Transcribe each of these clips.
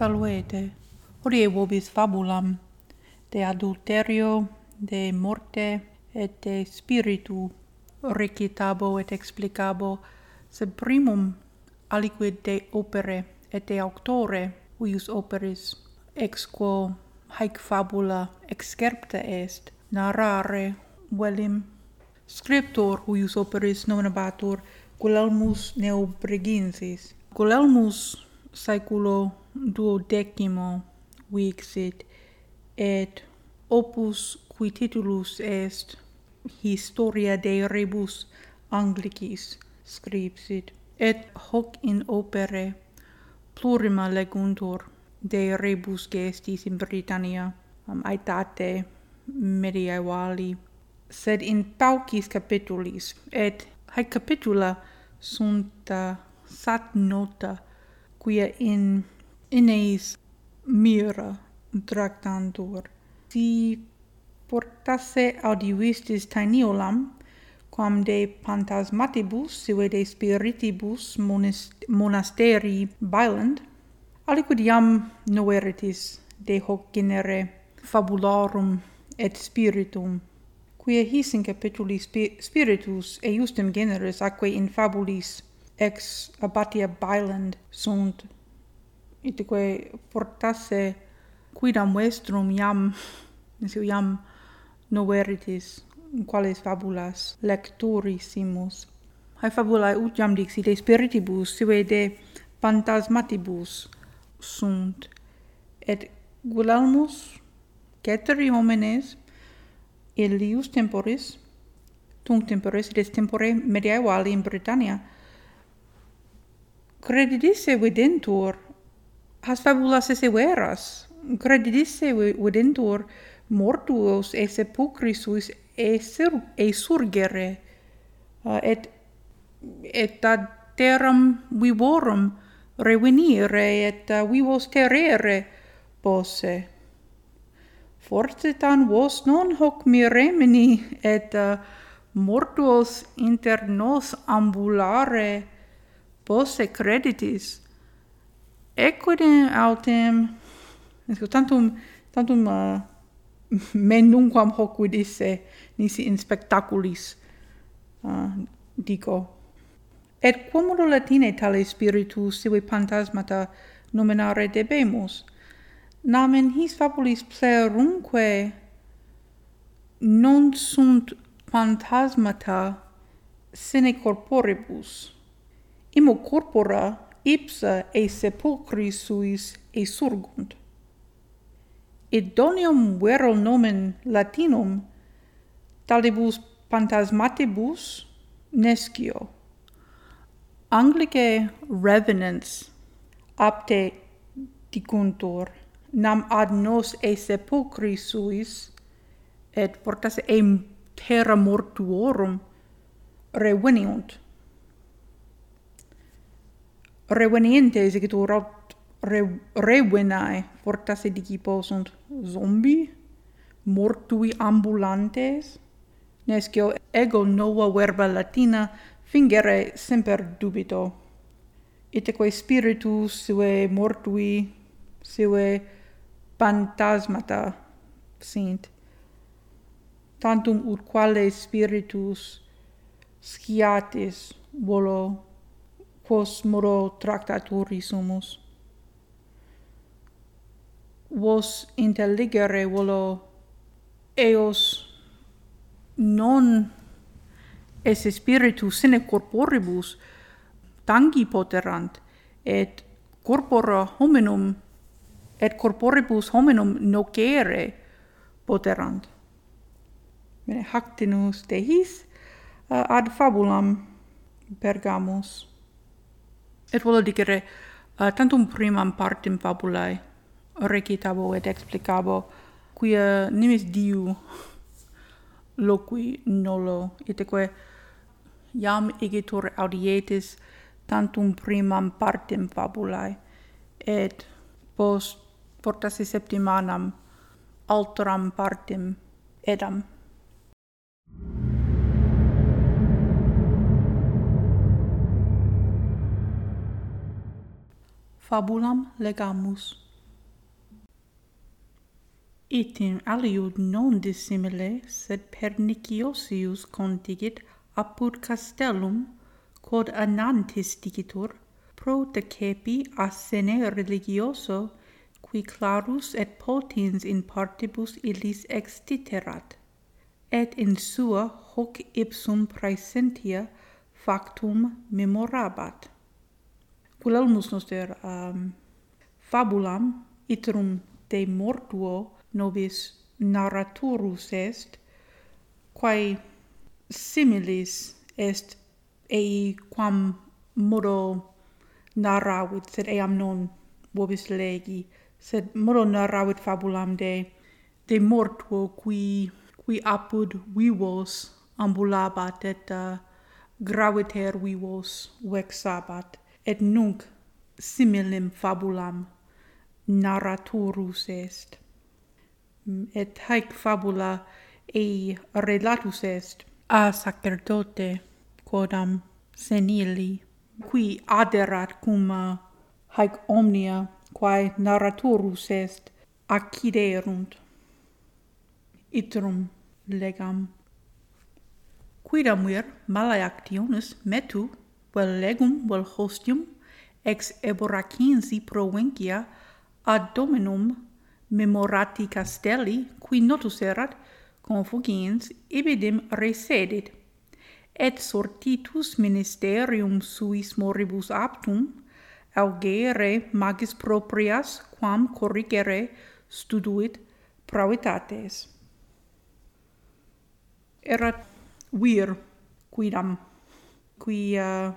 saluete. Hodie vobis fabulam de adulterio, de morte, et de spiritu recitabo et explicabo, sed primum aliquid de opere et de auctore huius operis. Ex quo haec fabula excerpta est narrare velim. Scriptor huius operis nominabatur Gulielmus Neobregensis Gulielmus saeculo duodecimo vixit et opus qui titulus est Historia de Rebus Anglicis scripsit et hoc in opere plurima leguntur de rebus gestis in Britannia um, aetate mediaevali sed in paucis capitulis et haec capitula sunt uh, sat nota quia in ineis mira tractantur. Si portasse audivistis taeniolam, quam de phantasmatibus sive de spiritibus monasteri bailand, aliquid iam noveritis de hoc genere fabularum et spiritum, quia his in capituli spiritus eiusdem generis acque in fabulis ex abatia bailand sunt, itque fortasse quidam vestrum iam, nisi iam noveritis, in quales fabulas lecturissimus. Hae fabulae ut iam dixi de spiritibus, sive de phantasmatibus sunt, et Gulalmus, ceteri homines, illius temporis, tunc temporis des tempore mediaevali in Britannia, Credidisse videntur, has fabulas esse veras, credidisse videntur, mortuos esse pucrisus esur, esurgere, uh, ah, et, et ad terram vivorum revenire, et uh, vivos terrere posse. fortitan vos non hoc miremini, et uh, mortuos inter nos ambulare, posse creditis equidem autem esco tantum tantum uh, menunquam hoc quid nisi in spectaculis uh, dico. Et quomodo latine tale spiritus sive phantasmata nominare debemus? Namen his fabulis plerumque non sunt phantasmata sine corporibus. Imo corpora ipsa e sepulcri suis e surgunt. donium vero nomen latinum talibus pantasmatibus nescio. Anglice revenants apte dicuntur nam ad nos e sepulcri suis et portas e terra mortuorum reveniunt reveniente executorat re, revenae fortas edicipo sunt zombi, mortui ambulantes, nescio ego nova verba latina fingere semper dubito. Iteque spiritus sue mortui, sue phantasmata sint. Tantum ut quale spiritus sciatis volo quos modo tractaturi sumus. Vos intelligere volo eos non es spiritu sine corporibus tangi poterant et corpora hominum et corporibus hominum nocere poterant. Bene, hactinus dehis uh, ad fabulam Pergamus. Et volo dicere, uh, tantum primam partim fabulae recitavo et explicavo quia nimis diu loqui nolo iteque iam igitur audietis tantum primam partem fabulae et post portasi septimanam alteram partem edam. fabulam legamus. Itim aliud non dissimile, sed Perniciosius contigit apud castellum, quod anantis digitur, pro decepi a sene religioso, qui clarus et potens in partibus illis extiterat, et in sua hoc ipsum praesentia factum memorabat. Gulielmusnoster um, fabulam iterum de mortuo nobis narraturus est quae similis est ei quam modo narravit sed eam non vobis legi sed modo narravit fabulam de de mortuo qui qui apud vivos ambulabat et uh, graviter vivos vexabat et nunc similem fabulam narraturus est. Et haec fabula ei relatus est a sacerdote quodam senili qui aderat cum haec omnia quae narraturus est acciderunt. Itrum legam. Quidam vir malae actiones metu vellegum vel hostium ex eboracinsi provincia ad dominum memorati castelli qui notus erat confugiens ibidem resedit. Et sortitus ministerium suis moribus aptum augere magis proprias quam corrigere studuit pravitates. Erat vir quidam quia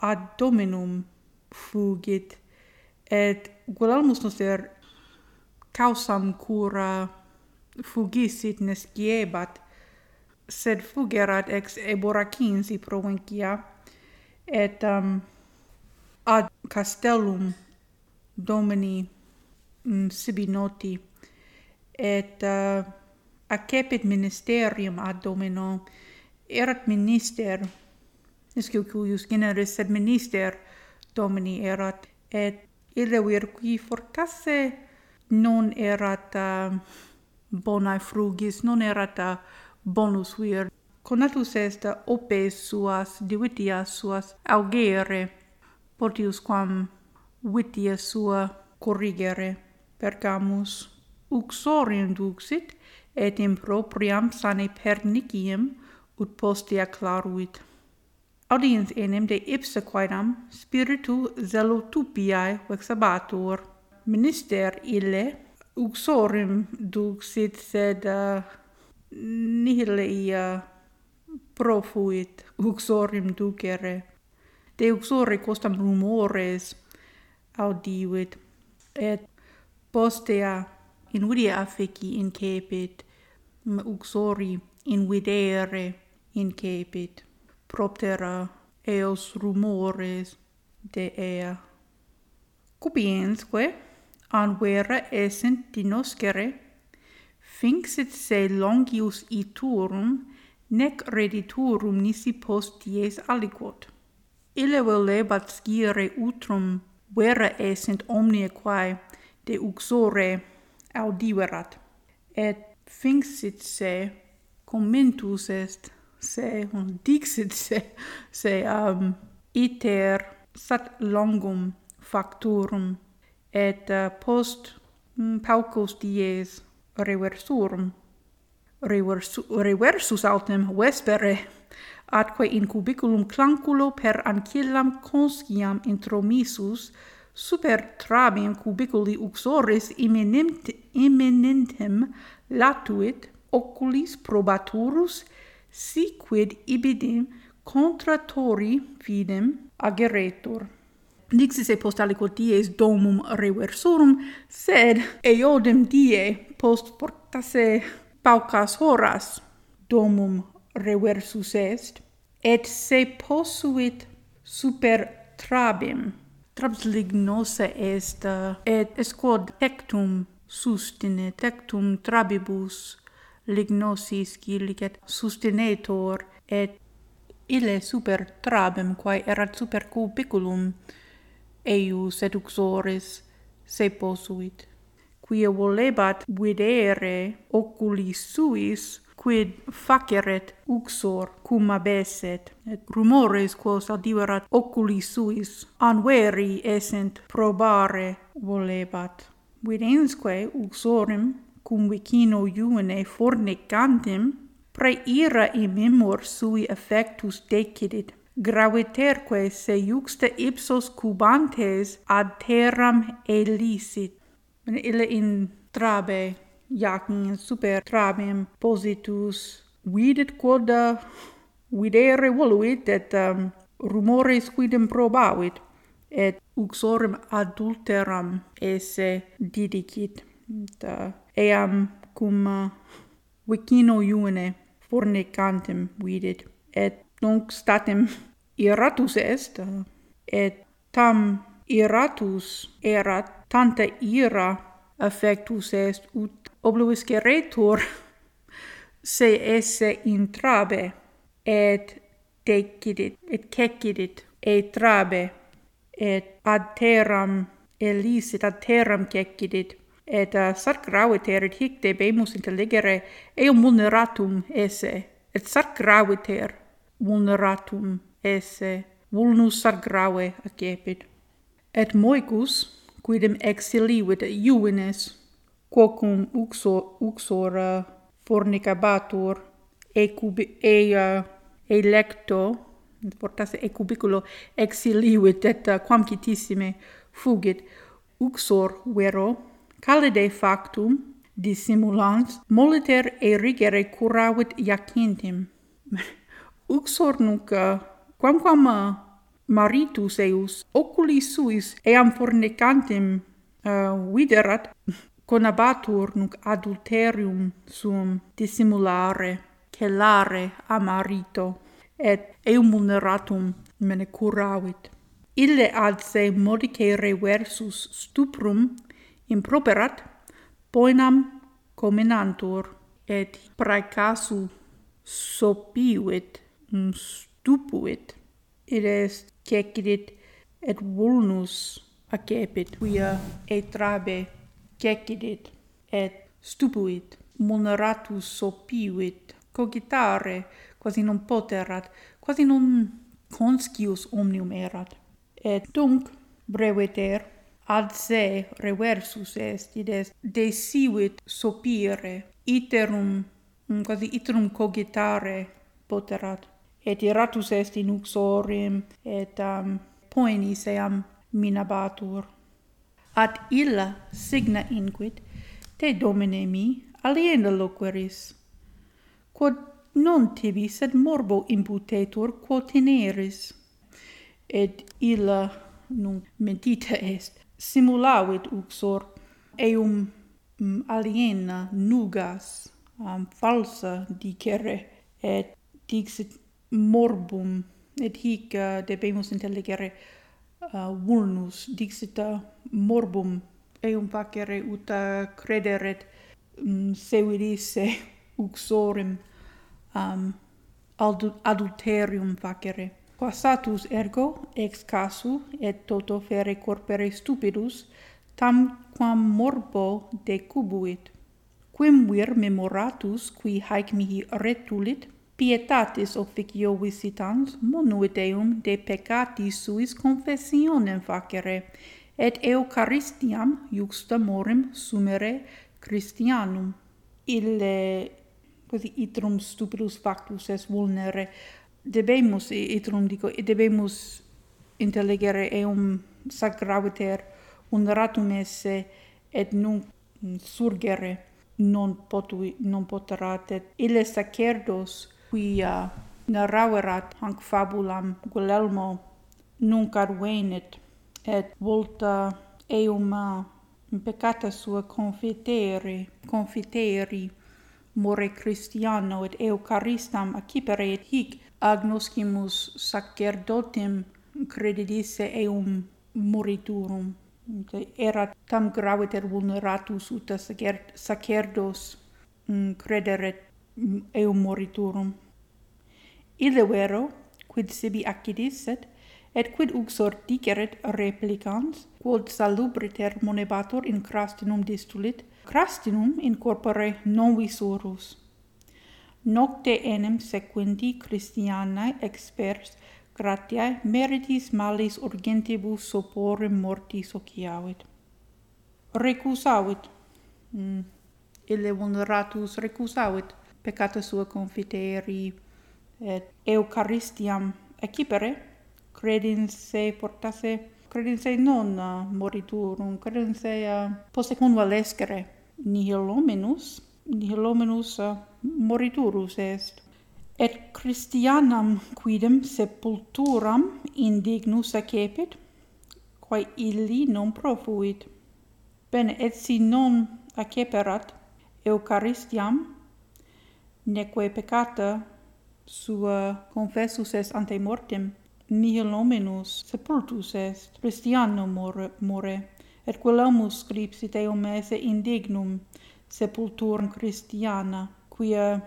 ad dominum fugit et Gulielmus noster causam cura fugisit nesciebat sed fugerat ex Eboracins provincia et um, ad castellum domini mm, sibi noti et uh, accepit ministerium ad domino erat minister, nescio cuius generis sed minister Domini erat, et ille vir qui fortasse non erat uh, bonae frugis, non erat uh, bonus vir. Conatus est uh, opes suas, divitias suas, augere, potius quam vitia sua corrigere, percamus uxorem duxit, et in propriam sane perniciem ut postea claruit. Audiens enim de ipsa quaedam spiritu zelotupiae vexabatur. Minister ille uxorim duxit sed eh, uh, nihil ia eh, profuit uxorim ducere. De uxore costam rumores audivit et postea in vidia affici incepit uxori in videre incepit proptera eos rumores de ea. Cupiensque, an vera essent dinoscere, finxit se longius iturum, nec rediturum nisi post dies aliquot. Ille volebat scire utrum, vera essent omnia quae de uxore audiverat, et finxit se commentus est se un dixit se se um, iter sat longum facturum et uh, post mm, paucos dies reversurum. Reversu, reversus autem vespere atque in cubiculum clanculo per ancillam consciam intromissus super trabem cubiculi uxoris imminent, imminentem latuit oculis probaturus si quid ibidim contratori fidem ageretur. Dixis e post aliquo dies domum reversorum, sed eodem die post portase paucas horas domum reversus est, et se posuit super trabim. Trabs lignosa est, eh, et eh, esquod tectum sustinet, tectum trabibus lignosis gillicet sustinetor et ille super trabem quae erat super cubiculum eius seduxoris se posuit quia volebat videre oculis suis quid faceret uxor cum abeset. Et rumores quos adiverat oculis suis anveri essent probare volebat. Vidensque uxorem cum vicino iune fornicantem, praeira imemor sui effectus decidit, graviterque se iuxta ipsos cubantes ad terram elisit. Ille in trabe, iacin super trabem positus, videt quod videre voluit et um, rumores quidem probavit, et uxorem adulteram esse didicit et, eam cum uh, vicino iune fornicantem videt et nunc statem iratus est uh, et tam iratus erat tanta ira affectus est ut obluisceretur se esse intrabe et decidit et cecidit et trabe et ad terram elisit ad terram cecidit et eh, uh, sarc graviter et hic debemus intelligere eum vulneratum esse. Et sarc graviter vulneratum esse. Vulnus sarc grave accepit et moicus quidem exiliuit iuvenes, quocum uxor uxor uh, fornicabatur ecubi e uh, eh, electo portasse ecubiculo exiliuit et uh, quam citissime fugit. Uxor vero Calide factum dissimulans moliter e rigere curavit iacentem. Uxor nunc quamquam eh, maritus eius oculis suis eam fornicantem uh, viderat conabatur nunc adulterium suum dissimulare celare a marito et eum vulneratum mene curavit ille ad se modice reversus stuprum improperat poenam comenantur et praecasu sopiuit mm, stupuit id est cecidit et vulnus accepit. Quia etrabe cecidit et stupuit muneratus sopiuit cogitare quasi non poterat quasi non conscius omnium erat. Et tunc breveter ad se reversus est ides desivit sopire iterum mm, quasi iterum cogitare poterat. Et iratus est in uxorem et um, poenis eam minabatur ad illa signa inquit te domine mi aliena loqueris. Quod non tibi sed morbo imputetur quo teneris et illa nunc mentita est simulavit uxor eum mm, aliena nugas um, falsa dicere et dixit morbum et hic uh, debemus intelligere uh, eh, vulnus dixit uh, morbum eum facere ut uh, crederet mm, um, sevidisse uxorem um, adulterium facere. Passatus ergo ex casu et toto fere corpore stupidus tam quam morbo decubuit. Quem vir memoratus qui haec mihi retulit pietatis officio visitans monuit eum de peccati suis confessionem facere et eucharistiam iuxta morem sumere Christianum. Ille quasi itrum stupidus factus est vulnere debemus itrum dico et debemus intellegere eum sacraviter uneratum esse et nunc surgere non potui non poterat et ille sacerdos quia narraverat hanc fabulam Gulielmo nunc arvenit et volta eum peccata sua confiteri confiteri more Christiano et eucharistam accipere et hic agnoscimus sacerdotem credidisse eum moriturum erat tam graviter vulneratus ut sacerdos mm, crederet mm, eum moriturum. Ille vero quid sibi accidisset et quid uxor diceret replicans quod salubriter monebator in crastinum distulit crastinum in corpore non visurus Nocte enim sequendi Christianae expers gratiae meritis malis urgentibus soporem mortis ociavit. Recusavit, mm. ille vulneratus recusavit, peccata sua confiteri, et eucharistiam accipere, credens se portase, credens se non moriturum, credens uh, posse convalescere nihil hominus, nihil hominus eh, moriturus est. Et Christianam quidem sepulturam indignus accepit quae illi non profuit. Bene et si non acceperat eucharistiam neque peccata sua confessus est ante mortem nihil hominus sepultus est. Christianum more, more et quellamus scripsit eum esse indignum sepultura cristiana, quia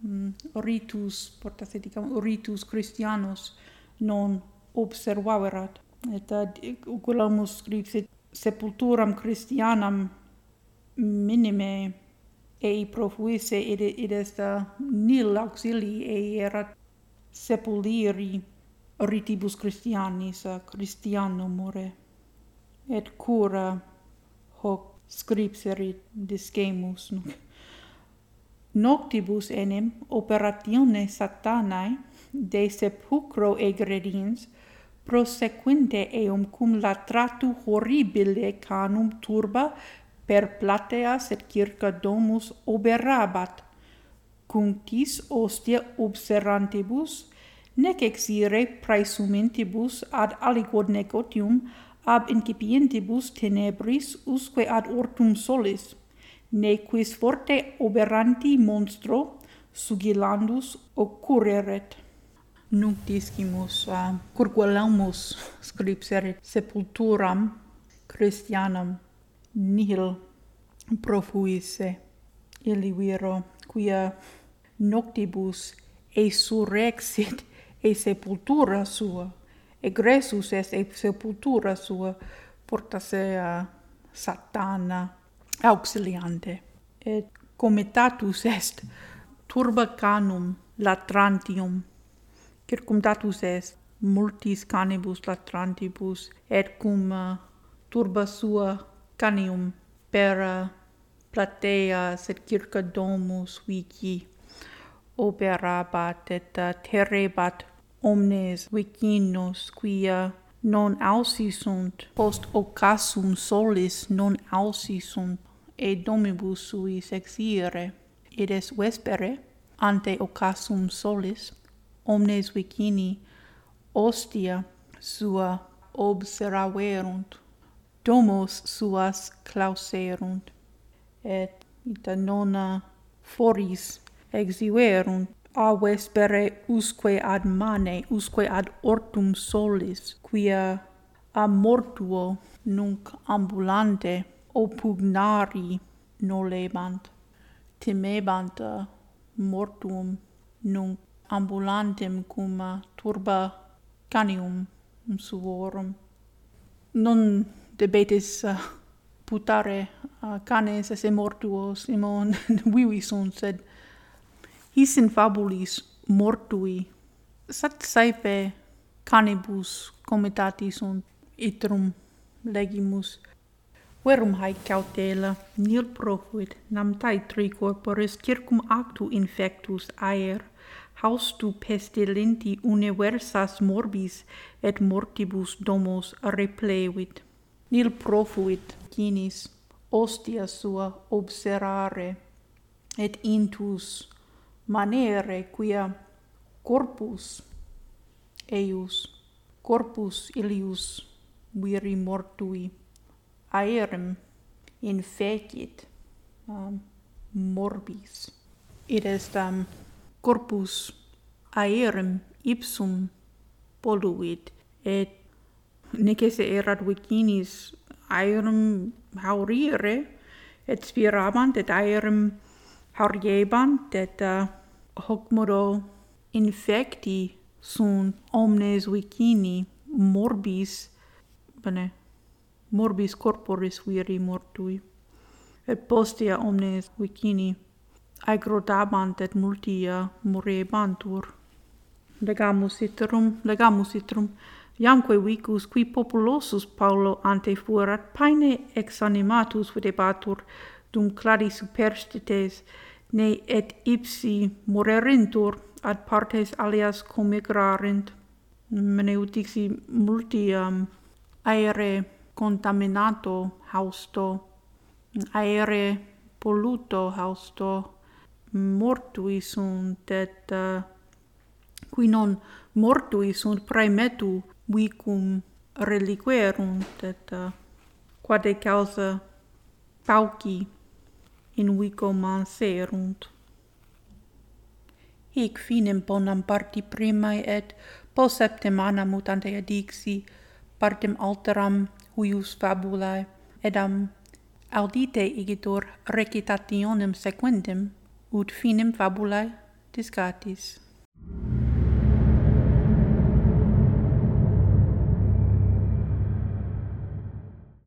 mm, ritus, et dicam, ritus christianos non observaverat. Et ad oculamus scripsit sepulturam christianam minime ei profuisse id, id est nil auxilii ei erat sepuliri ritibus Christianis Christianum more et cura hoc scripserit discemus nunc. Noctibus enim operatione satanae de sepulcro egredins prosequente eum cum latratu horribile canum turba per plateas et circa domus oberabat. Cum tis ostia observantibus nec exire praesumentibus ad aliquod negotium ab incipientibus tenebris usque ad ortum solis, ne quis forte oberanti monstro sugilandus occurreret. Nunc discimus ah, uh, curguelaumus scripserit sepulturam Christianam nihil profuisse illi viro quia noctibus esurrexit e sepultura sua egressus est e sepultura sua porta se a satana auxiliante. Et comitatus est turba canum latrantium. Circumdatus est multis canibus latrantibus et cum uh, turba sua canium per uh, platea sed circa domus vici operabat et uh, terrebat omnes vicinos quia non ausi sunt post occasum solis non ausi sunt et domibus suis exire et es vespere ante occasum solis omnes vicini ostia sua observaverunt domos suas clauserunt et ita nona foris exiverunt a vespere usque ad mane usque ad ortum solis quia a mortuo nunc ambulante opugnari nolebant. Timebant mortuum nunc ambulantem cum turba canium suorum. Non debetis uh, putare uh, canes esse mortuos, simon vivi sunt sed his in fabulis mortui. Sat saepe canibus comitati sunt itrum legimus. Verum haec cautela nil profuit nam tae corporis circum actu infectus aer haustu pestilenti universas morbis et mortibus domos replevit nil profuit cinis ostia sua obserare et intus manere quia corpus eius corpus ilius viri mortui aerem infecit um, morbis. Id est um, corpus aerem ipsum poluit et nec esse erat vicinis aerem haurire et spirabant et aerem hauriebant et uh, hoc modo infecti sunt omnes vicini morbis bene morbis corporis viri mortui et postea omnes vicini aegrodabant et multia morebantur. Legamus iterum legamus iterum iamque vicus qui populosus paulo ante fuerat paene ex animatus videbatur dum clari superstites ne et ipsi morerintur ad partes alias comigrarent mene ut dixi multiam aere contaminato hausto aere polluto hausto mortui sunt et uh, qui non mortui sunt praemetu vicum reliquerunt et uh, quade causa pauci in vico manserunt. Hic finem bonam parti primae et post septem mutante mutantea partem alteram huius fabulae, edam audite igitur recitationem sequentem, ut finem fabulae discatis.